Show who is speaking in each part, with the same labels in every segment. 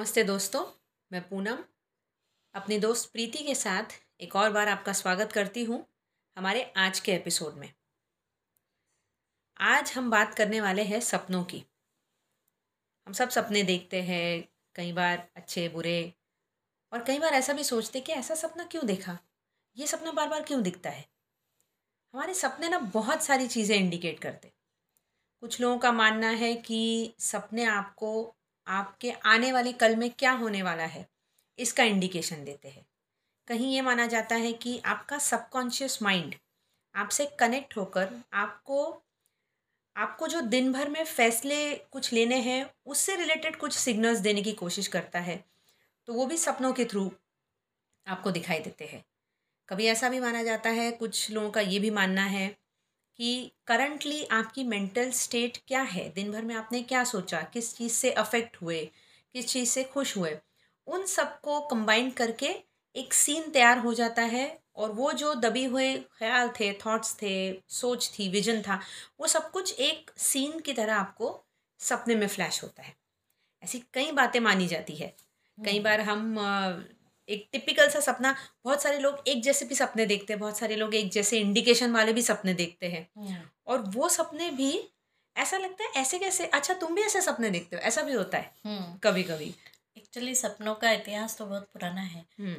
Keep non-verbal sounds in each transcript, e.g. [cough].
Speaker 1: नमस्ते दोस्तों, मैं पूनम, अपनी दोस्त प्रीति के साथ एक और बार आपका स्वागत करती हूँ हमारे आज के एपिसोड में। आज हम बात करने वाले हैं सपनों की। हम सब सपने देखते हैं, कई बार अच्छे, बुरे, और कई बार ऐसा भी सोचते कि ऐसा सपना क्यों देखा? ये सपना बार बार क्यों दिखता है? हमारे सपने ना बहुत सारी चीज़ें इंडिकेट करते कुछ लोगों का मानना है कि सपने आपको आपके आने वाले कल में क्या होने वाला है, इसका इंडिकेशन देते हैं। कहीं ये माना जाता है कि आपका सबकॉन्शियस माइंड आपसे कनेक्ट होकर आपको आपको जो दिन भर में फैसले कुछ लेने हैं, उससे रिलेटेड कुछ सिग्नल्स देने की कोशिश करता है तो वो भी सपनों के थ्रू आपको दिखाई देते हैं। कभी ऐसा भी माना जाता है, कुछ लोगों का ये भी मानना है कि करंटली आपकी मेंटल स्टेट क्या है? दिन भर में आपने क्या सोचा? किस चीज़ से अफेक्ट हुए? किस चीज़ से खुश हुए? उन सबको कंबाइन करके एक सीन तैयार हो जाता है और वो जो दबी हुए ख्याल थे थॉट्स थे सोच थी विजन था वो सब कुछ एक सीन की तरह आपको सपने में फ्लैश होता है। ऐसी कई बातें मानी जाती है। कई
Speaker 2: हम्म।
Speaker 1: बार हम एक टिपिकल सा सपना बहुत सारे लोग एक जैसे भी सपने देखते हैं बहुत सारे लोग एक जैसे इंडिकेशन वाले भी सपने देखते हैं।
Speaker 2: हम्म।
Speaker 1: और वो सपने भी ऐसा लगता है ऐसे कैसे अच्छा तुम भी ऐसे सपने देखते हो ऐसा भी होता है। कभी कभी
Speaker 2: एक्चुअली सपनों का इतिहास तो बहुत पुराना है।
Speaker 1: हम्म।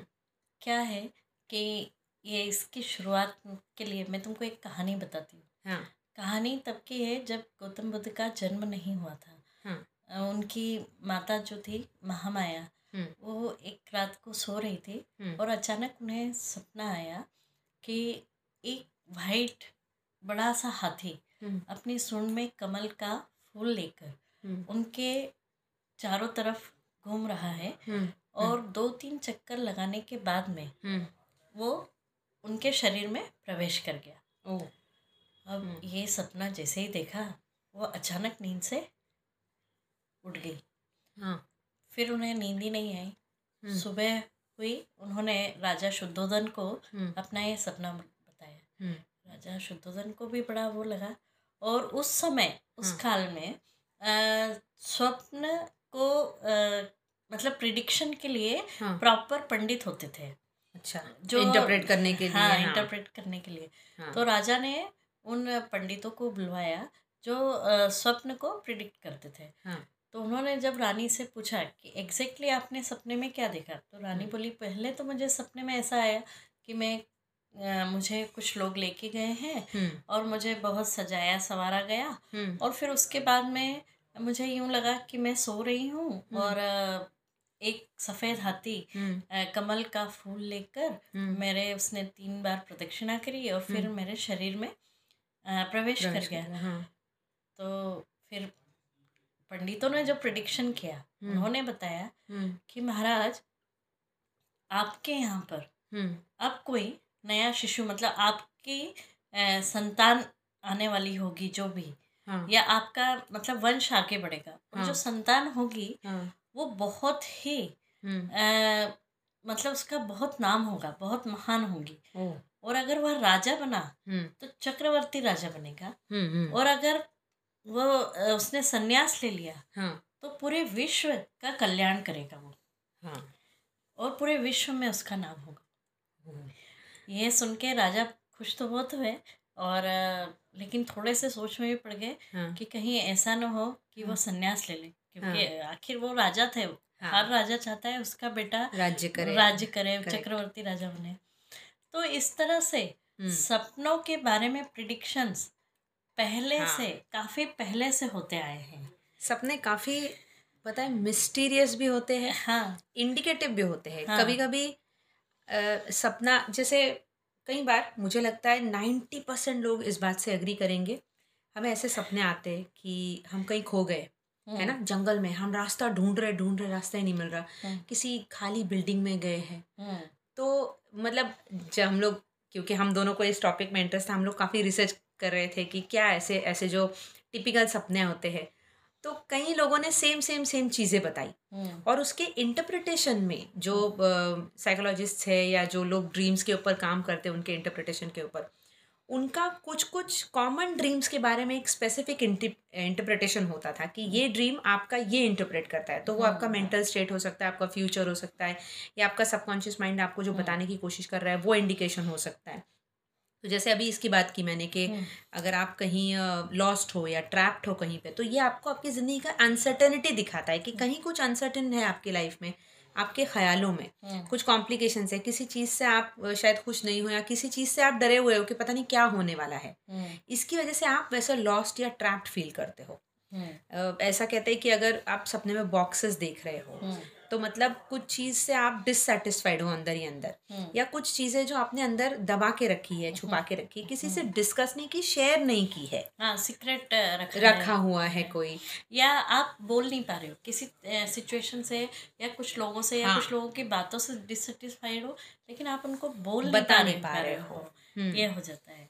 Speaker 2: क्या है कि ये इसकी शुरुआत के लिए मैं तुमको एक कहानी बताती हूँ।
Speaker 1: हाँ।
Speaker 2: कहानी तब की है जब गौतम बुद्ध का जन्म नहीं हुआ था।
Speaker 1: हाँ।
Speaker 2: उनकी माता जो थी महामाया
Speaker 1: हम्म।
Speaker 2: वो एक रात को सो रही थी
Speaker 1: हम्म।
Speaker 2: और अचानक उन्हें सपना आया कि एक वाइट बड़ा सा हाथी
Speaker 1: हम्म।
Speaker 2: अपनी सूंड में कमल का फूल लेकर उनके चारों तरफ़ घूम रहा है और दो तीन चक्कर लगाने के बाद में वो उनके शरीर में प्रवेश कर गया। अब। ये सपना जैसे ही देखा वो अचानक नींद से उठ गई।
Speaker 1: हाँ।
Speaker 2: फिर उन्हें नींद ही नहीं आई।
Speaker 1: हम्म।
Speaker 2: सुबह हुई उन्होंने राजा शुद्धोधन को
Speaker 1: हम्म।
Speaker 2: अपना ये सपना बताया।
Speaker 1: हम्म।
Speaker 2: राजा शुद्धोधन को भी बड़ा वो लगा और उस समय उस
Speaker 1: हाँ।
Speaker 2: काल में अ, स्वप्न को अ, मतलब प्रिडिक्शन के लिए
Speaker 1: हाँ।
Speaker 2: प्रॉपर पंडित होते थे।
Speaker 1: अच्छा
Speaker 2: जो
Speaker 1: इंटरप्रेट करने के लिए
Speaker 2: हाँ।
Speaker 1: हाँ
Speaker 2: इंटरप्रेट करने के लिए।
Speaker 1: हाँ।
Speaker 2: तो राजा ने उन पंडितों को बुलवाया जो स्वप्न को प्रिडिक्ट करते थे।
Speaker 1: हाँ।
Speaker 2: तो उन्होंने जब रानी से पूछा कि एग्जैक्टली आपने सपने में क्या देखा? तो रानी
Speaker 1: हम्म।
Speaker 2: बोली पहले तो मुझे सपने में ऐसा आया कि मैं अ, मुझे कुछ लोग लेके गए हैं
Speaker 1: हम्म।
Speaker 2: और मुझे बहुत सजाया संवारा गया
Speaker 1: हम्म।
Speaker 2: और फिर उसके बाद में मुझे यूँ लगा कि मैं सो रही हूँ और एक सफ़ेद हाथी कमल का फूल लेकर मेरे उसने तीन बार प्रदक्षिणा करी और फिर। मेरे शरीर में प्रवेश कर
Speaker 1: प्रवेश
Speaker 2: गया।
Speaker 1: कर गया, हाँ।
Speaker 2: तो फिर पंडितों ने जो प्रिडिक्शन किया
Speaker 1: हम्म।
Speaker 2: उन्होंने बताया
Speaker 1: हम्म।
Speaker 2: कि महाराज आपके यहाँ पर
Speaker 1: हम्म।
Speaker 2: अब कोई नया शिशु मतलब आपकी संतान आने वाली होगी जो भी
Speaker 1: हाँ।
Speaker 2: या आपका मतलब वंश आगे बढ़ेगा और
Speaker 1: हाँ।
Speaker 2: जो संतान होगी
Speaker 1: हाँ।
Speaker 2: वो बहुत ही अ, मतलब उसका बहुत नाम होगा बहुत महान होगी। और अगर वह राजा बना तो चक्रवर्ती राजा बनेगा। और अगर वो उसने संन्यास ले लिया।
Speaker 1: हाँ।
Speaker 2: तो पूरे विश्व का कल्याण करेगा वो।
Speaker 1: हाँ।
Speaker 2: और पूरे विश्व में उसका नाम होगा।
Speaker 1: ओ,
Speaker 2: ये सुन के राजा खुश तो बहुत हुए और लेकिन थोड़े से सोच में भी पड़ गए
Speaker 1: हाँ।
Speaker 2: कि कहीं ऐसा ना हो कि
Speaker 1: हाँ। वो।
Speaker 2: संन्यास ले ले। क्योंकि हाँ। आखिर वो राजा थे।
Speaker 1: हाँ।
Speaker 2: हर राजा चाहता है उसका बेटा
Speaker 1: राज्य करे।
Speaker 2: राज्य करे चक्रवर्ती राजा बने। तो इस तरह से
Speaker 1: हम्म।
Speaker 2: सपनों के बारे में प्रिडिक्शंस पहले
Speaker 1: हाँ।
Speaker 2: से काफ़ी पहले से होते आए हैं।
Speaker 1: सपने काफ़ी पता है मिस्टीरियस भी होते हैं
Speaker 2: हाँ।
Speaker 1: इंडिकेटिव भी होते हैं।
Speaker 2: हाँ।
Speaker 1: कभी कभी सपना जैसे कई बार मुझे लगता है नाइन्टी परसेंट लोग इस बात से एग्री करेंगे हमें ऐसे सपने आते हैं कि हम कहीं खो गए है ना? जंगल में हम रास्ता ढूंढ रहे ढूंढ रहे रास्ता ही नहीं मिल रहा।
Speaker 2: हम्म,
Speaker 1: किसी खाली बिल्डिंग में गए हैं।
Speaker 2: हम्म,
Speaker 1: तो मतलब जब हम लोग क्योंकि हम दोनों को इस टॉपिक में इंटरेस्ट था हम लोग काफ़ी रिसर्च कर रहे थे कि क्या ऐसे ऐसे जो टिपिकल सपने होते हैं। तो कई लोगों ने सेम सेम सेम चीज़ें बताई।
Speaker 2: हम्म,
Speaker 1: और उसके इंटरप्रिटेशन में जो साइकोलॉजिस्ट है या जो लोग ड्रीम्स के ऊपर काम करते हैं उनके इंटरप्रिटेशन के ऊपर उनका कुछ कुछ कॉमन ड्रीम्स के बारे में एक स्पेसिफिक इंटरप्रिटेशन होता था कि ये ड्रीम आपका ये इंटरप्रेट करता है। तो वो आपका मेंटल स्टेट हो सकता है आपका फ्यूचर हो सकता है या आपका सबकॉन्शियस माइंड आपको जो बताने की कोशिश कर रहा है वो इंडिकेशन हो सकता है। तो जैसे अभी इसकी बात की मैंने कि अगर आप कहीं लॉस्ट हो या ट्रैप्ड हो कहीं पे तो ये आपको आपकी ज़िंदगी का अनसर्टेनिटी दिखाता है कि कहीं कुछ अनसर्टेन है आपकी लाइफ में आपके ख्यालों में।
Speaker 2: हम्म।
Speaker 1: कुछ कॉम्प्लिकेशन है किसी चीज़ से आप शायद खुश नहीं हो या किसी चीज़ से आप डरे हुए हो कि पता नहीं क्या होने वाला है।
Speaker 2: हम्म,
Speaker 1: इसकी वजह से आप वैसे लॉस्ट या ट्रैप्ड फील करते हो।
Speaker 2: हम्म,
Speaker 1: ऐसा कहते हैं कि अगर आप सपने में बॉक्सेस देख रहे हो
Speaker 2: हम्म,
Speaker 1: तो मतलब कुछ चीज़ से आप डिससेटिस्फाइड हो अंदर ही अंदर
Speaker 2: हम्म,
Speaker 1: या कुछ चीज़ें जो आपने अंदर दबा के रखी है छुपा के रखी है किसी से डिस्कस नहीं की शेयर नहीं की है
Speaker 2: हाँ सीक्रेट रखा है।
Speaker 1: हुआ है कोई
Speaker 2: या आप बोल नहीं पा रहे हो किसी सिचुएशन से या कुछ लोगों से या
Speaker 1: हाँ।
Speaker 2: कुछ लोगों की बातों से डिससेटिस्फाइड हो लेकिन आप उनको बोल
Speaker 1: बता नहीं पा रहे हो। हम्म।
Speaker 2: ये हो जाता है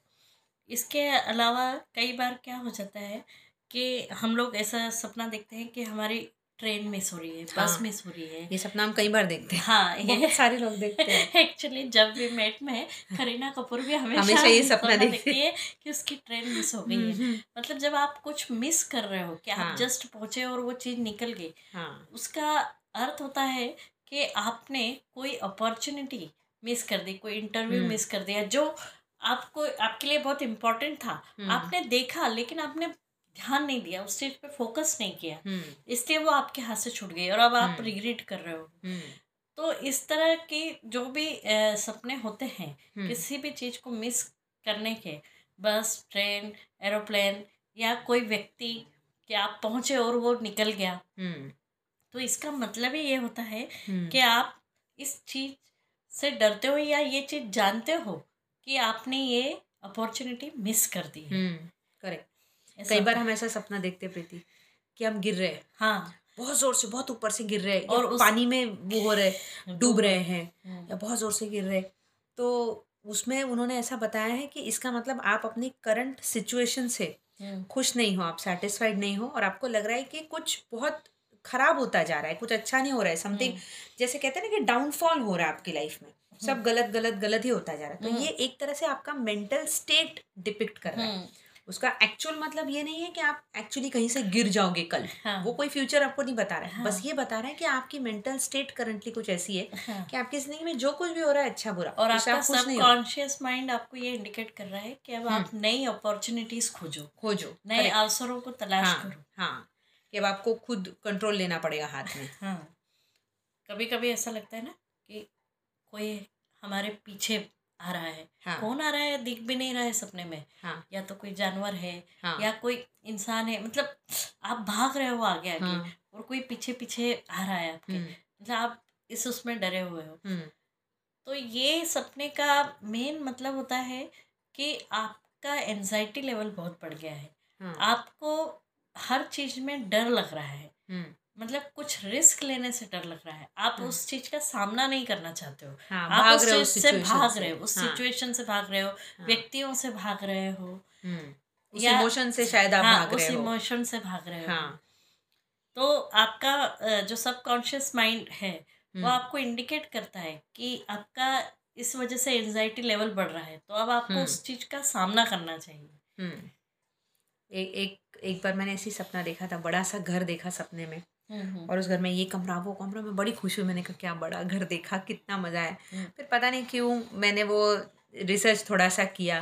Speaker 2: इसके अलावा कई बार क्या हो जाता है कि हम लोग ऐसा सपना देखते हैं कि हमारी ट्रेन मिस हो रही है बस
Speaker 1: हाँ।
Speaker 2: मिस हो रही है
Speaker 1: ये सपना हम कई बार देखते हैं
Speaker 2: हाँ [laughs] ये
Speaker 1: सारे लोग देखते हैं [laughs]
Speaker 2: एक्चुअली जब भी मेट में करीना कपूर भी हमेशा
Speaker 1: हमेशा ये सपना देखती
Speaker 2: है कि उसकी ट्रेन मिस हो गई है
Speaker 1: हम्म,
Speaker 2: मतलब जब आप कुछ मिस कर रहे हो कि
Speaker 1: हाँ।
Speaker 2: आप जस्ट पहुँचे और वो चीज़ निकल गई
Speaker 1: हाँ
Speaker 2: उसका अर्थ होता है कि आपने कोई अपॉर्चुनिटी मिस कर दी कोई इंटरव्यू
Speaker 1: हम्म।
Speaker 2: मिस कर दिया जो आपको आपके लिए बहुत इम्पोर्टेंट था
Speaker 1: हम्म।
Speaker 2: आपने देखा लेकिन आपने ध्यान नहीं दिया उस चीज़ पे फोकस नहीं किया।
Speaker 1: हम्म,
Speaker 2: इसलिए वो आपके हाथ से छूट गई और अब आप
Speaker 1: हम्म।
Speaker 2: रिग्रेट कर रहे हो।
Speaker 1: हम्म,
Speaker 2: तो इस तरह के जो भी सपने होते हैं
Speaker 1: हम्म।
Speaker 2: किसी भी चीज़ को मिस करने के बस ट्रेन एरोप्लेन या कोई व्यक्ति कि आप पहुँचे और वो निकल गया।
Speaker 1: हम्म,
Speaker 2: तो इसका मतलब ही ये होता है
Speaker 1: हम्म,
Speaker 2: कि आप इस चीज़ से डरते हो या ये चीज़ जानते हो कि आपने ये अपॉर्चुनिटी मिस कर दी है।
Speaker 1: हम्म, करेक्ट कई बार हम ऐसा सपना देखते प्रीति कि हम गिर रहे हैं।
Speaker 2: हाँ।
Speaker 1: बहुत ज़ोर से बहुत ऊपर से गिर रहे हैं
Speaker 2: और उस-
Speaker 1: पानी में वो हो रहे डूब रहे हैं
Speaker 2: हम्म,
Speaker 1: या बहुत ज़ोर से गिर रहे तो उसमें उन्होंने ऐसा बताया है कि इसका मतलब आप अपनी करंट सिचुएशन से
Speaker 2: हम्म,
Speaker 1: खुश नहीं हो आप सेटिस्फाइड नहीं हो और आपको लग रहा है कि कुछ बहुत खराब होता जा रहा है कुछ अच्छा नहीं हो रहा है समथिंग जैसे कहते हैं ना कि डाउनफॉल हो रहा है आपकी लाइफ में। सब गलत गलत गलत ही होता जा रहा है। तो
Speaker 2: हम्म।
Speaker 1: ये एक तरह से आपका मेंटल स्टेट डिपिक्ट कर रहा है।
Speaker 2: हम्म,
Speaker 1: उसका एक्चुअल मतलब ये नहीं है कि आप एक्चुअली कहीं से गिर जाओगे कल।
Speaker 2: हाँ।
Speaker 1: वो कोई फ्यूचर आपको नहीं बता रहा है।
Speaker 2: हाँ।
Speaker 1: बस ये बता रहा है कि आपकी मेंटल स्टेट करंटली कुछ ऐसी है
Speaker 2: हाँ।
Speaker 1: कि आपकी ज़िंदगी में जो कुछ भी हो रहा है अच्छा बुरा
Speaker 2: और आपका
Speaker 1: आप
Speaker 2: सब कॉन्शियस माइंड आपको ये इंडिकेट कर रहा है कि अब आप नई अपॉर्चुनिटीज़ खोजो।
Speaker 1: खोजो
Speaker 2: नए अवसरों को तलाश
Speaker 1: हाँ
Speaker 2: करो।
Speaker 1: हाँ कि अब आपको खुद कंट्रोल लेना पड़ेगा हाथ में। [laughs]
Speaker 2: हाँ। कभी कभी ऐसा लगता है ना कि कोई हमारे पीछे आ रहा है।
Speaker 1: हाँ।
Speaker 2: कौन आ रहा है दिख भी नहीं रहा है सपने में।
Speaker 1: हाँ।
Speaker 2: या तो कोई जानवर है
Speaker 1: हाँ।
Speaker 2: या कोई इंसान है मतलब आप भाग रहे हो आगे आगे
Speaker 1: हाँ,
Speaker 2: और कोई पीछे पीछे आ रहा है आपके।
Speaker 1: हम्म,
Speaker 2: मतलब आप इस उसमें डरे हुए हो।
Speaker 1: हम्म,
Speaker 2: तो ये सपने का मेन मतलब होता है कि आपका एनजाइटी लेवल बहुत बढ़ गया है।
Speaker 1: हाँ,
Speaker 2: आपको हर चीज़ में डर लग रहा है।
Speaker 1: हम्म,
Speaker 2: मतलब कुछ रिस्क लेने से डर लग रहा है। आप
Speaker 1: हाँ।
Speaker 2: उस चीज़ का सामना नहीं करना चाहते हो।
Speaker 1: हाँ
Speaker 2: आप उस चीज़ से भाग रहे हो उस
Speaker 1: हाँ,
Speaker 2: सिचुएशन से भाग रहे हो
Speaker 1: हाँ,
Speaker 2: व्यक्तियों से भाग रहे हो
Speaker 1: हम्म, उस
Speaker 2: या-
Speaker 1: इमोशन से शायद आप
Speaker 2: हाँ
Speaker 1: भाग
Speaker 2: उस
Speaker 1: रहे हो।
Speaker 2: इमोशन से भाग रहे हो।
Speaker 1: हाँ।
Speaker 2: तो आपका जो सबकॉन्शियस माइंड है वो
Speaker 1: हम्म,
Speaker 2: आपको इंडिकेट करता है कि आपका इस वजह से एनजाइटी लेवल बढ़ रहा है। तो अब आपको
Speaker 1: हम्म।
Speaker 2: उस चीज़ का सामना करना चाहिए।
Speaker 1: एक एक बार मैंने ऐसी सपना देखा था बड़ा सा घर देखा सपने में। और उस घर में ये कमरा वो कमरा में बड़ी खुश हुई। मैंने कहा क्या बड़ा घर देखा कितना मज़ा आया।
Speaker 2: हम्म।
Speaker 1: फिर पता नहीं क्यों मैंने वो रिसर्च थोड़ा सा किया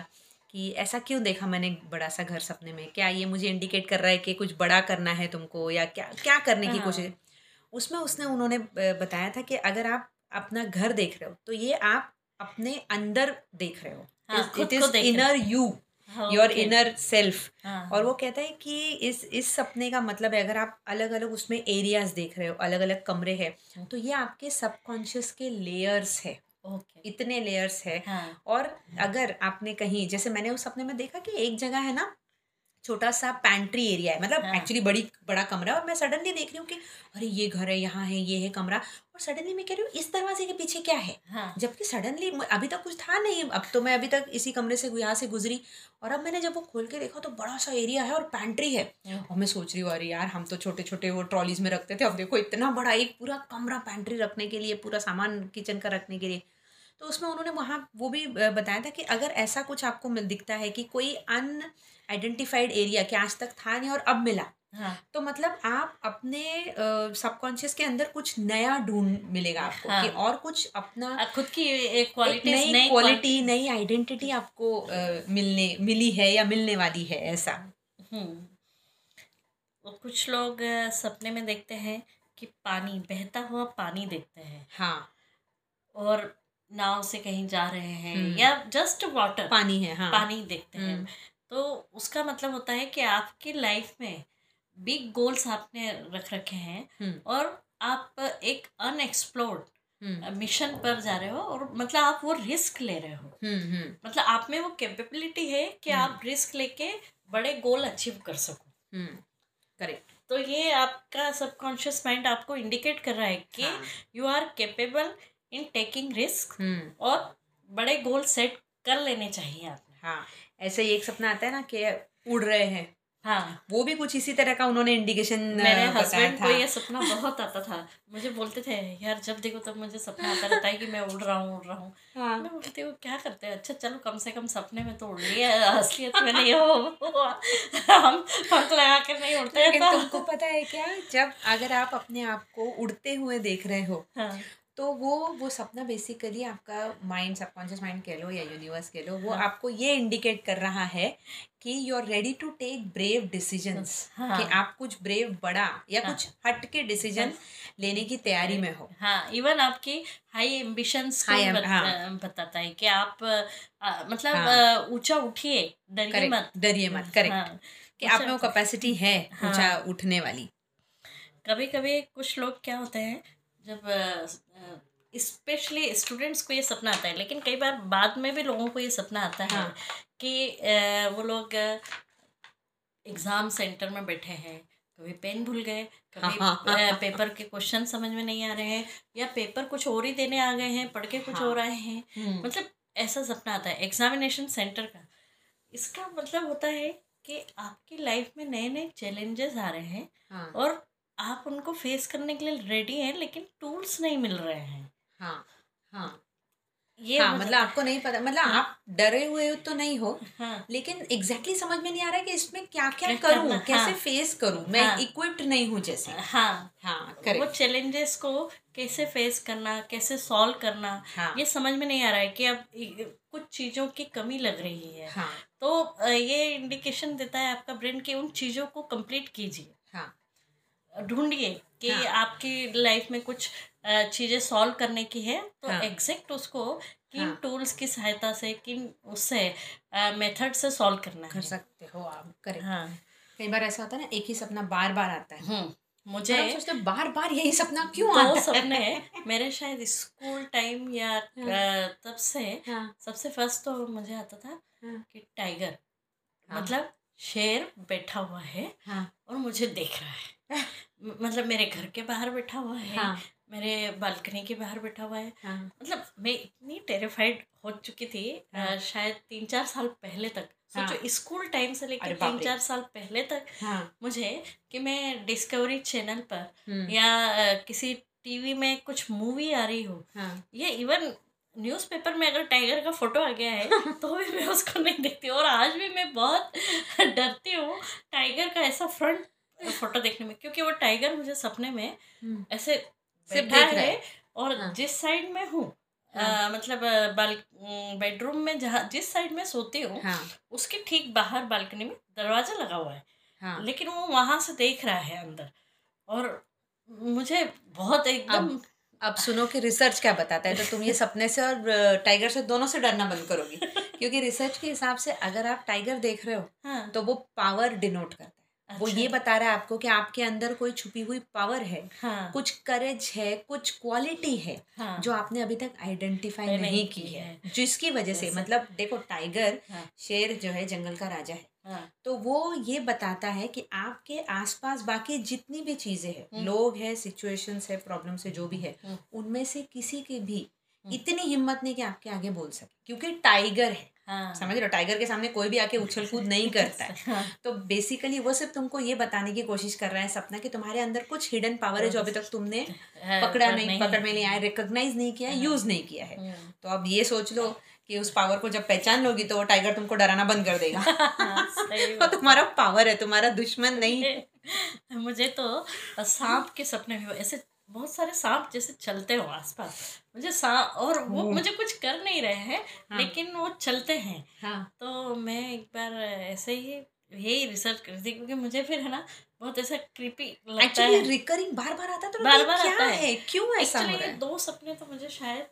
Speaker 1: कि ऐसा क्यों देखा मैंने बड़ा सा घर सपने में? क्या ये मुझे इंडिकेट कर रहा है कि कुछ बड़ा करना है तुमको या क्या क्या करने की
Speaker 2: हाँ।
Speaker 1: कोशिश उसमें उसने उन्होंने बताया था कि अगर आप अपना घर देख रहे हो तो ये आप अपने अंदर देख रहे हो। It is inner you your inner self
Speaker 2: हाँ,
Speaker 1: और वो कहता है कि इस इस सपने का मतलब है अगर आप अलग अलग उसमें एरियाज़ देख रहे हो अलग अलग कमरे हैं तो ये आपके सबकॉन्शियस के लेयर्स है।
Speaker 2: ओके
Speaker 1: इतने लेयर्स है।
Speaker 2: हाँ.
Speaker 1: और अगर आपने कहीं जैसे मैंने उस सपने में देखा कि एक जगह है ना छोटा सा पैंट्री एरिया है। मतलब
Speaker 2: हाँ।
Speaker 1: एक्चुअली बड़ी बड़ा कमरा है और मैं सडनली देख रही हूँ कि अरे ये घर है यहाँ है ये है कमरा और सडनली मैं कह रही हूँ इस दरवाजे के पीछे क्या है?
Speaker 2: हाँ।
Speaker 1: जबकि सडनली अभी तक कुछ था नहीं। अब तो मैं अभी तक इसी कमरे से यहाँ से गुजरी और अब मैंने जब वो खोल के देखा तो बड़ा सा एरिया है और पैंट्री है।
Speaker 2: हम्म।
Speaker 1: और मैं सोच रही हूँ अरे यार हम तो छोटे छोटे वो ट्रॉलीज में रखते थे। अब देखो इतना बड़ा एक पूरा कमरा पैंट्री रखने के लिए पूरा सामान किचन का रखने के लिए। तो उसमें उन्होंने वहाँ वो भी बताया था कि अगर ऐसा कुछ आपको मिल दिखता है कि कोई अन आइडेंटिफाइड एरिया कि आज तक था नहीं और अब मिला
Speaker 2: हाँ।
Speaker 1: तो मतलब आप अपने सबकॉन्शियस के अंदर कुछ नया ढूंढ मिलेगा आपको
Speaker 2: हाँ।
Speaker 1: कि और कुछ अपना
Speaker 2: आ, खुद की एक क्वालिटी
Speaker 1: नई क्वालिटी नई आइडेंटिटी आपको अ, मिलने मिली है या मिलने वाली है ऐसा।
Speaker 2: हम्म। कुछ लोग सपने में देखते हैं कि पानी बहता हुआ पानी देखते हैं।
Speaker 1: हाँ।
Speaker 2: और नाव से कहीं जा रहे हैं
Speaker 1: हम्म।
Speaker 2: या जस्ट वाटर
Speaker 1: पानी है हाँ।
Speaker 2: पानी देखते हैं।
Speaker 1: हम्म।
Speaker 2: तो उसका मतलब होता है कि आपकी लाइफ में बिग गोल्स आपने रख रखे हैं
Speaker 1: हम्म,
Speaker 2: और आप एक अनएक्सप्लोर्ड मिशन पर जा रहे हो और मतलब आप वो रिस्क ले रहे हो। मतलब आप में वो कैपेबिलिटी है कि। आप रिस्क लेके बड़े गोल अचीव कर सको।
Speaker 1: करेक्ट
Speaker 2: तो ये आपका सबकॉन्शियस माइंड आपको इंडिकेट कर रहा है कि you are capable in taking risk और बड़े गोल सेट कर लेने चाहिए आपने।
Speaker 1: हाँ ऐसे ही एक सपना आता है ना कि उड़ रहे हैं।
Speaker 2: हाँ।
Speaker 1: वो भी कुछ इसी तरह का उन्होंने इंडिकेशन
Speaker 2: मेरे हस्बैंड को ये सपना बहुत आता था। मुझे बोलते थे यार जब देखो तब मुझे सपना आता रहता है कि मैं उड़ रहा हूँ उड़ रहा हूँ।
Speaker 1: हाँ।
Speaker 2: मैं बोलती हूँ क्या करते हैं? अच्छा चलो कम से कम सपने में तो उड़ लिया असलियत में नहीं हो हम पंख लगा कर नहीं उड़ते हैं
Speaker 1: तुमको पता है क्या? जब अगर आप अपने आप को उड़ते हुए देख रहे हो
Speaker 2: हाँ।
Speaker 1: तो वो वो सपना बेसिकली आपका माइंड सबकॉन्शियस माइंड कह लो या यूनिवर्स कह लो वो
Speaker 2: हाँ।
Speaker 1: आपको ये इंडिकेट कर रहा है कि you are ready to take brave decisions
Speaker 2: हाँ।
Speaker 1: कि आप कुछ ब्रेव बड़ा या
Speaker 2: हाँ।
Speaker 1: कुछ हट के डिसीज़न हाँ. लेने की तैयारी में हो
Speaker 2: हाँ इवन आपकी हाई एम्बिशंस
Speaker 1: am-
Speaker 2: बत,
Speaker 1: हाँ।
Speaker 2: बताता है कि आप आ, मतलब
Speaker 1: हाँ।
Speaker 2: ऊँचा उठिए डरिए मत
Speaker 1: डरिए मत करेक्ट
Speaker 2: हाँ,
Speaker 1: कि आप में वो कैपेसिटी है
Speaker 2: हाँ।
Speaker 1: ऊँचा उठने वाली
Speaker 2: कभी कभी कुछ लोग क्या होते हैं जब स्पेशली स्टूडेंट्स को ये सपना आता है लेकिन कई बार बाद में भी लोगों को ये सपना आता है
Speaker 1: हाँ।
Speaker 2: कि वो लोग एग्ज़ाम सेंटर में बैठे हैं कभी पेन भूल गए कभी
Speaker 1: हाँ, हाँ, हाँ,
Speaker 2: पेपर के क्वेश्चन समझ में नहीं आ रहे हैं या पेपर कुछ और ही देने आ गए हैं पढ़ के कुछ
Speaker 1: हाँ।
Speaker 2: और आए हैं।
Speaker 1: हम्म,
Speaker 2: मतलब ऐसा सपना आता है एग्जामिनेशन सेंटर का। इसका मतलब होता है कि आपकी लाइफ में नए नए चैलेंजेस आ रहे हैं
Speaker 1: हाँ।
Speaker 2: और आप उनको फेस करने के लिए रेडी हैं लेकिन टूल्स नहीं मिल रहे हैं।
Speaker 1: हाँ हाँ।
Speaker 2: ये
Speaker 1: हाँ
Speaker 2: हो
Speaker 1: मतलब
Speaker 2: जाता
Speaker 1: आपको नहीं पता मतलब
Speaker 2: हाँ।
Speaker 1: आप डरे हुए तो नहीं हो
Speaker 2: हाँ।
Speaker 1: लेकिन एग्जैक्टली exactly समझ में नहीं आ रहा है कि इसमें क्या क्या करूँ
Speaker 2: करना,
Speaker 1: कैसे
Speaker 2: हाँ।
Speaker 1: फेस करूँ? मैं
Speaker 2: हाँ।
Speaker 1: इक्विप्ड नहीं हूँ जैसे।
Speaker 2: हाँ।
Speaker 1: हाँ
Speaker 2: वो चैलेंजेस को कैसे फेस करना कैसे सॉल्व करना
Speaker 1: हाँ।
Speaker 2: ये समझ में नहीं आ रहा है कि अब कुछ चीज़ों की कमी लग रही है।
Speaker 1: हाँ।
Speaker 2: तो ये इंडिकेशन देता है आपका ब्रेन कि उन चीज़ों को कंप्लीट कीजिए।
Speaker 1: हाँ।
Speaker 2: ढूंढिए कि
Speaker 1: हाँ।
Speaker 2: आपकी लाइफ में कुछ चीज़ें सॉल्व करने की है तो
Speaker 1: हाँ।
Speaker 2: एग्जैक्ट उसको किन
Speaker 1: हाँ।
Speaker 2: टूल्स की सहायता से किन उससे मेथड से सॉल्व करना
Speaker 1: कर
Speaker 2: है
Speaker 1: सकते हो आप करेक्ट
Speaker 2: हाँ
Speaker 1: कई बार ऐसा होता है ना एक ही सपना बार बार आता है
Speaker 2: हम्म मुझे
Speaker 1: सोचते बार बार यही सपना क्यों
Speaker 2: दो
Speaker 1: आता है
Speaker 2: सपने [laughs] मेरे शायद स्कूल टाइम या अ, तब से
Speaker 1: हाँ
Speaker 2: सबसे फ़र्स्ट तो मुझे आता था
Speaker 1: हाँ।
Speaker 2: कि टाइगर
Speaker 1: हाँ।
Speaker 2: मतलब शेर बैठा हुआ है
Speaker 1: हाँ
Speaker 2: और मुझे देख रहा है [laughs] मतलब मेरे घर के बाहर बैठा हुआ है
Speaker 1: हाँ।
Speaker 2: मेरे बालकनी के बाहर बैठा हुआ है।
Speaker 1: हाँ।
Speaker 2: मतलब मैं इतनी टेरिफाइड हो चुकी थी
Speaker 1: हाँ।
Speaker 2: शायद तीन चार साल पहले तक।
Speaker 1: हाँ।
Speaker 2: सोचो स्कूल टाइम से लेकर तीन चार साल पहले तक
Speaker 1: हाँ।
Speaker 2: मुझे कि मैं डिस्कवरी चैनल पर
Speaker 1: हम्म,
Speaker 2: या किसी टीवी में कुछ मूवी आ रही हो।
Speaker 1: हाँ।
Speaker 2: ये इवन न्यूज़पेपर में अगर टाइगर का फ़ोटो आ गया है [laughs] तो भी मैं उसको नहीं देखती। और आज भी मैं बहुत [laughs] डरती हूँ टाइगर का ऐसा फ्रंट फ़ोटो देखने में क्योंकि वो टाइगर मुझे सपने में
Speaker 1: हम्म,
Speaker 2: ऐसे
Speaker 1: सिर्फ़ देख रहा
Speaker 2: है।
Speaker 1: है।
Speaker 2: और
Speaker 1: हाँ।
Speaker 2: जिस साइड में हूँ
Speaker 1: हाँ।
Speaker 2: मतलब बाल बेडरूम में जहाँ जिस साइड में सोती हूँ
Speaker 1: हाँ।
Speaker 2: उसके ठीक बाहर बालकनी में दरवाज़ा लगा हुआ है।
Speaker 1: हाँ।
Speaker 2: लेकिन वो वहाँ से देख रहा है अंदर और मुझे बहुत एकदम
Speaker 1: अब सुनो कि रिसर्च क्या बताता है तो तुम ये सपने से और टाइगर से दोनों से डरना बंद करोगी। [laughs] क्योंकि रिसर्च के हिसाब से अगर आप टाइगर देख रहे हो
Speaker 2: हाँ।
Speaker 1: तो वो पावर डिनोट करता है। वो
Speaker 2: अच्छा।
Speaker 1: ये बता रहा है आपको कि आपके अंदर कोई छुपी हुई पावर है
Speaker 2: हाँ
Speaker 1: कुछ करेज है कुछ क्वालिटी है
Speaker 2: हाँ
Speaker 1: जो आपने अभी तक आइडेंटिफाई
Speaker 2: नहीं
Speaker 1: नहीं की है
Speaker 2: है।
Speaker 1: जिसकी वजह से मतलब देखो टाइगर
Speaker 2: हाँ
Speaker 1: शेर जो है जंगल का राजा है
Speaker 2: हाँ
Speaker 1: तो वो ये बताता है कि आपके आसपास बाकी जितनी भी चीज़ें हैं
Speaker 2: हम्म।
Speaker 1: लोग हैं सिचुएशंस है प्रॉब्लम्स है जो भी है
Speaker 2: हम्म।
Speaker 1: उनमें से किसी के भी
Speaker 2: हम्म।
Speaker 1: इतनी हिम्मत नहीं कि आपके आगे बोल सके क्योंकि टाइगर है
Speaker 2: हाँ।
Speaker 1: समझ रहे हो? टाइगर के सामने कोई भी आके उछल कूद नहीं [laughs] करता है।
Speaker 2: हाँ,
Speaker 1: तो बेसिकली वो सिर्फ़ तुमको ये बताने की कोशिश कर रहा है सपना कि तुम्हारे अंदर कुछ हिडन पावर है जो अभी तक [laughs] तुमने
Speaker 2: हाँ,
Speaker 1: पकड़ा
Speaker 2: पर
Speaker 1: नहीं पकड़ में नहीं आया रिकॉग्नाइज नहीं किया यूज़ नहीं किया है। तो अब ये सोच लो कि उस पावर को जब पहचान लोगी तो वो टाइगर तुमको डराना बंद कर देगा। [laughs]
Speaker 2: हाँ,
Speaker 1: वो तुम्हारा पावर है तुम्हारा दुश्मन नहीं।
Speaker 2: मुझे तो सांप के सपने भी ऐसे बहुत सारे सांप जैसे चलते हो आसपास। मुझे सांप और वो मुझे कुछ कर नहीं रहे हैं
Speaker 1: हाँ।
Speaker 2: लेकिन वो चलते हैं।
Speaker 1: हाँ।
Speaker 2: तो मैं एक बार ऐसे ही यही रिसर्च कर रही थी क्योंकि मुझे फिर है ना बहुत ऐसा क्रीपी लगता है।
Speaker 1: रिकरिंग बार बार आता है तो
Speaker 2: बार बार आता है।
Speaker 1: है? क्यों ऐसा हो रहा है?
Speaker 2: दो सपने तो मुझे शायद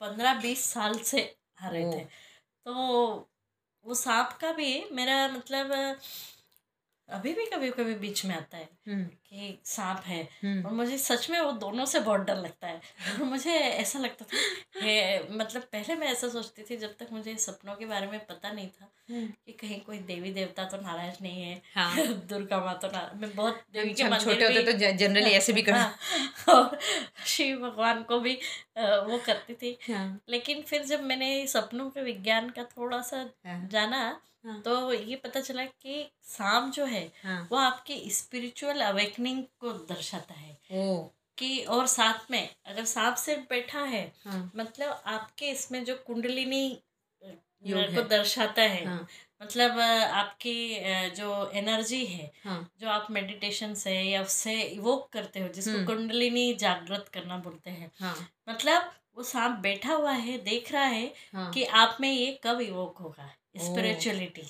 Speaker 2: पंद्रह बीस साल से आ रहे थे। तो वो सांप का भी मेरा मतलब अभी भी कभी कभी बीच में आता है
Speaker 1: हम्म,
Speaker 2: कि सांप है
Speaker 1: हम्म,
Speaker 2: और मुझे सच में वो दोनों से बहुत डर लगता है। और मुझे ऐसा लगता था हे मतलब पहले मैं ऐसा सोचती थी जब तक मुझे सपनों के बारे में पता नहीं था
Speaker 1: हम्म।
Speaker 2: कि कहीं कोई देवी देवता तो नाराज़ नहीं है
Speaker 1: हाँ। [laughs]
Speaker 2: दुर्गा माँ तो नाराज़ मैं बहुत देवी के
Speaker 1: छोटे होते तो जनरली ऐसे भी कर
Speaker 2: हाँ, और शिव भगवान को भी वो करती थी।
Speaker 1: हाँ।
Speaker 2: लेकिन फिर जब मैंने सपनों के विज्ञान का थोड़ा सा
Speaker 1: हाँ,
Speaker 2: जाना
Speaker 1: हाँ।
Speaker 2: तो ये पता चला कि सांप जो है
Speaker 1: हाँ।
Speaker 2: वो आपके स्पिरिचुअल अवेकनिंग को दर्शाता है।
Speaker 1: ओ
Speaker 2: कि और साथ में अगर सांप से बैठा है
Speaker 1: हाँ।
Speaker 2: मतलब आपके इसमें जो कुंडलिनी
Speaker 1: योग
Speaker 2: को दर्शाता है
Speaker 1: हाँ।
Speaker 2: मतलब आपकी जो एनर्जी है
Speaker 1: हाँ।
Speaker 2: जो आप मेडिटेशन से या उससे इवोक करते हो जिसको
Speaker 1: हम्म।
Speaker 2: कुंडलिनी जागृत करना बोलते हैं।
Speaker 1: हाँ।
Speaker 2: मतलब वो सांप बैठा हुआ है देख रहा है
Speaker 1: हाँ।
Speaker 2: कि आप में ये कब इवोक होगा। स्पिरिचुअलिटी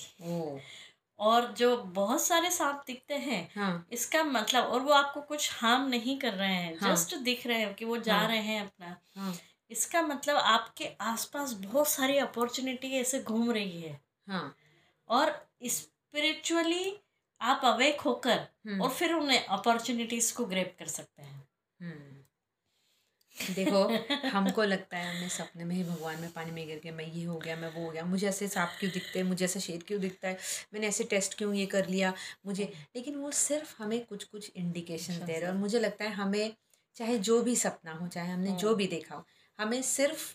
Speaker 2: और जो बहुत सारे सांप दिखते हैं
Speaker 1: हाँ।
Speaker 2: इसका मतलब और वो आपको कुछ हार्म नहीं कर रहे हैं
Speaker 1: हाँ।
Speaker 2: जस्ट दिख रहे हैं कि वो जा
Speaker 1: हाँ।
Speaker 2: रहे हैं अपना।
Speaker 1: हाँ।
Speaker 2: इसका मतलब आपके आसपास बहुत सारी अपॉर्चुनिटी ऐसे घूम रही है।
Speaker 1: हाँ।
Speaker 2: और स्पिरिचुअली आप अवेक होकर
Speaker 1: हम्म,
Speaker 2: और फिर उन्हें अपॉर्चुनिटीज़ को ग्रेप कर सकते हैं।
Speaker 1: हम्म। देखो हमको लगता है हमने सपने में ही भगवान में पानी में गिर के मैं ये हो गया मैं वो हो गया मुझे ऐसे सांप क्यों दिखते हैं मुझे ऐसे शेर क्यों दिखता है मैंने ऐसे टेस्ट क्यों ये कर लिया मुझे लेकिन वो सिर्फ़ हमें कुछ कुछ इंडिकेशन दे रहे हैं और मुझे लगता है हमें चाहे जो भी सपना हो चाहे हमने जो भी देखा हो हमें सिर्फ़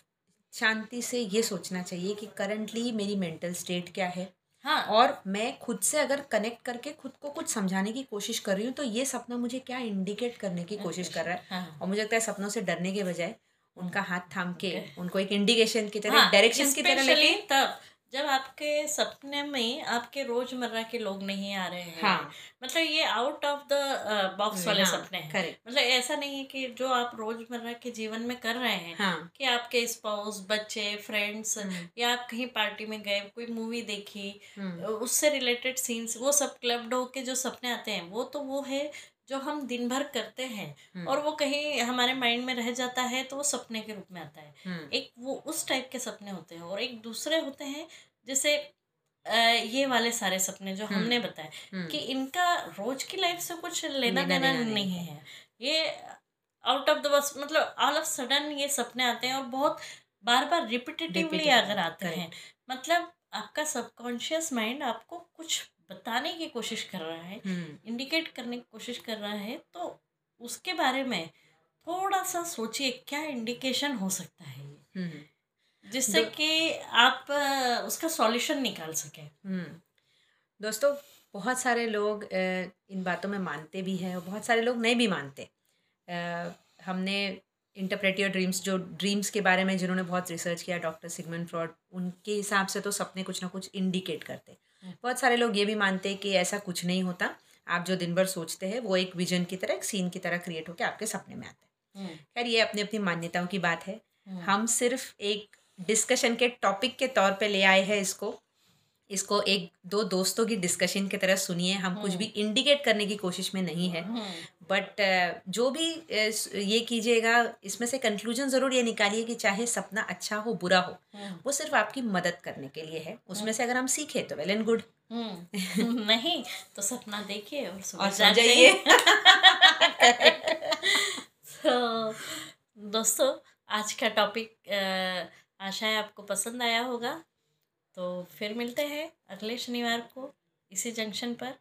Speaker 1: शांति से ये सोचना चाहिए कि करंटली मेरी मेंटल स्टेट क्या है
Speaker 2: हाँ।
Speaker 1: और मैं खुद से अगर कनेक्ट करके खुद को कुछ समझाने की कोशिश कर रही हूँ तो ये सपना मुझे क्या इंडिकेट करने की कोशिश कर रहा है?
Speaker 2: हाँ।
Speaker 1: और मुझे लगता है सपनों से डरने के बजाय उनका हाथ थाम के उनको एक इंडिकेशन की तरह
Speaker 2: हाँ,
Speaker 1: डायरेक्शन की तरह लेके
Speaker 2: तब जब आपके सपने में आपके रोज़मर्रा के लोग नहीं आ रहे हैं
Speaker 1: हाँ।
Speaker 2: मतलब ये आउट ऑफ़ द बॉक्स वाले
Speaker 1: हाँ,
Speaker 2: सपने हैं। मतलब ऐसा नहीं है कि जो आप रोज़मर्रा के जीवन में कर रहे हैं
Speaker 1: हाँ।
Speaker 2: कि आपके स्पाउस बच्चे फ्रेंड्स
Speaker 1: हम्म,
Speaker 2: या आप कहीं पार्टी में गए कोई मूवी देखी
Speaker 1: हम्म,
Speaker 2: उससे रिलेटेड सीन्स वो सब क्लब डो के जो सपने आते हैं वो तो वो है जो हम दिन भर करते हैं
Speaker 1: हम्म,
Speaker 2: और वो कहीं हमारे माइंड में रह जाता है तो वो सपने के रूप में आता है।
Speaker 1: हम्म,
Speaker 2: एक वो उस टाइप के सपने होते हैं और एक दूसरे होते हैं जैसे ये वाले सारे सपने जो
Speaker 1: हम्म,
Speaker 2: हमने बताए कि इनका रोज की लाइफ से कुछ लेना देना नहीं, है। ये आउट ऑफ़ द बस मतलब ऑल ऑफ़ सडन ये सपने आते हैं और बहुत बार बार रिपीटेटिवली अगर आते हैं मतलब आपका सबकॉन्शियस माइंड आपको कुछ बताने की कोशिश कर रहा है
Speaker 1: हम्म,
Speaker 2: इंडिकेट करने की कोशिश कर रहा है तो उसके बारे में थोड़ा सा सोचिए क्या इंडिकेशन हो सकता है ये।
Speaker 1: हम्म,
Speaker 2: जिससे कि आप उसका सॉल्यूशन निकाल सकें।
Speaker 1: हम्म। दोस्तों बहुत सारे लोग इन बातों में मानते भी हैं और बहुत सारे लोग नहीं भी मानते। हमने इंटरप्रेट योर ड्रीम्स जो ड्रीम्स के बारे में जिन्होंने बहुत रिसर्च किया डॉक्टर सिगमन फ्रॉड उनके हिसाब से तो सपने कुछ ना कुछ इंडिकेट करते।
Speaker 2: हम्म।
Speaker 1: बहुत सारे लोग ये भी मानते हैं कि ऐसा कुछ नहीं होता। आप जो दिन भर सोचते हैं वो एक विजन की तरह एक सीन की तरह क्रिएट होकर आपके सपने में आता है। खैर ये अपनी अपनी मान्यताओं की बात है। हम सिर्फ़ एक डिस्कशन के टॉपिक के तौर पे ले आए हैं इसको। इसको एक दो दोस्तों की डिस्कशन की तरह सुनिए। हम कुछ भी इंडिकेट करने की कोशिश में नहीं है। बट जो भी अ, ये कीजिएगा इसमें से कंक्लूजन ज़रूर ये निकालिए कि चाहे सपना अच्छा हो बुरा हो वो सिर्फ़ आपकी मदद करने के लिए है। उसमें से अगर हम सीखे तो वेल एंड गुड
Speaker 2: नहीं तो सपना देखिए और
Speaker 1: और सो जाइए। [laughs]
Speaker 2: तो दोस्तों आज का टॉपिक आशा है आपको पसंद आया होगा। तो फिर मिलते हैं अगले शनिवार को इसी जंक्शन पर।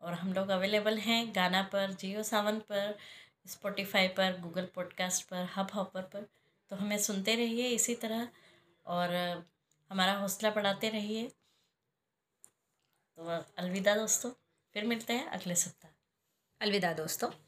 Speaker 2: और हम लोग अवेलेबल हैं गाना पर, जियो सावन पर स्पॉटिफाई पर गूगल पॉडकास्ट पर हब हॉपर पर। तो हमें सुनते रहिए इसी तरह और हमारा हौसला बढ़ाते रहिए। तो अलविदा दोस्तों, फिर मिलते हैं अगले सप्ताह।
Speaker 1: अलविदा दोस्तों।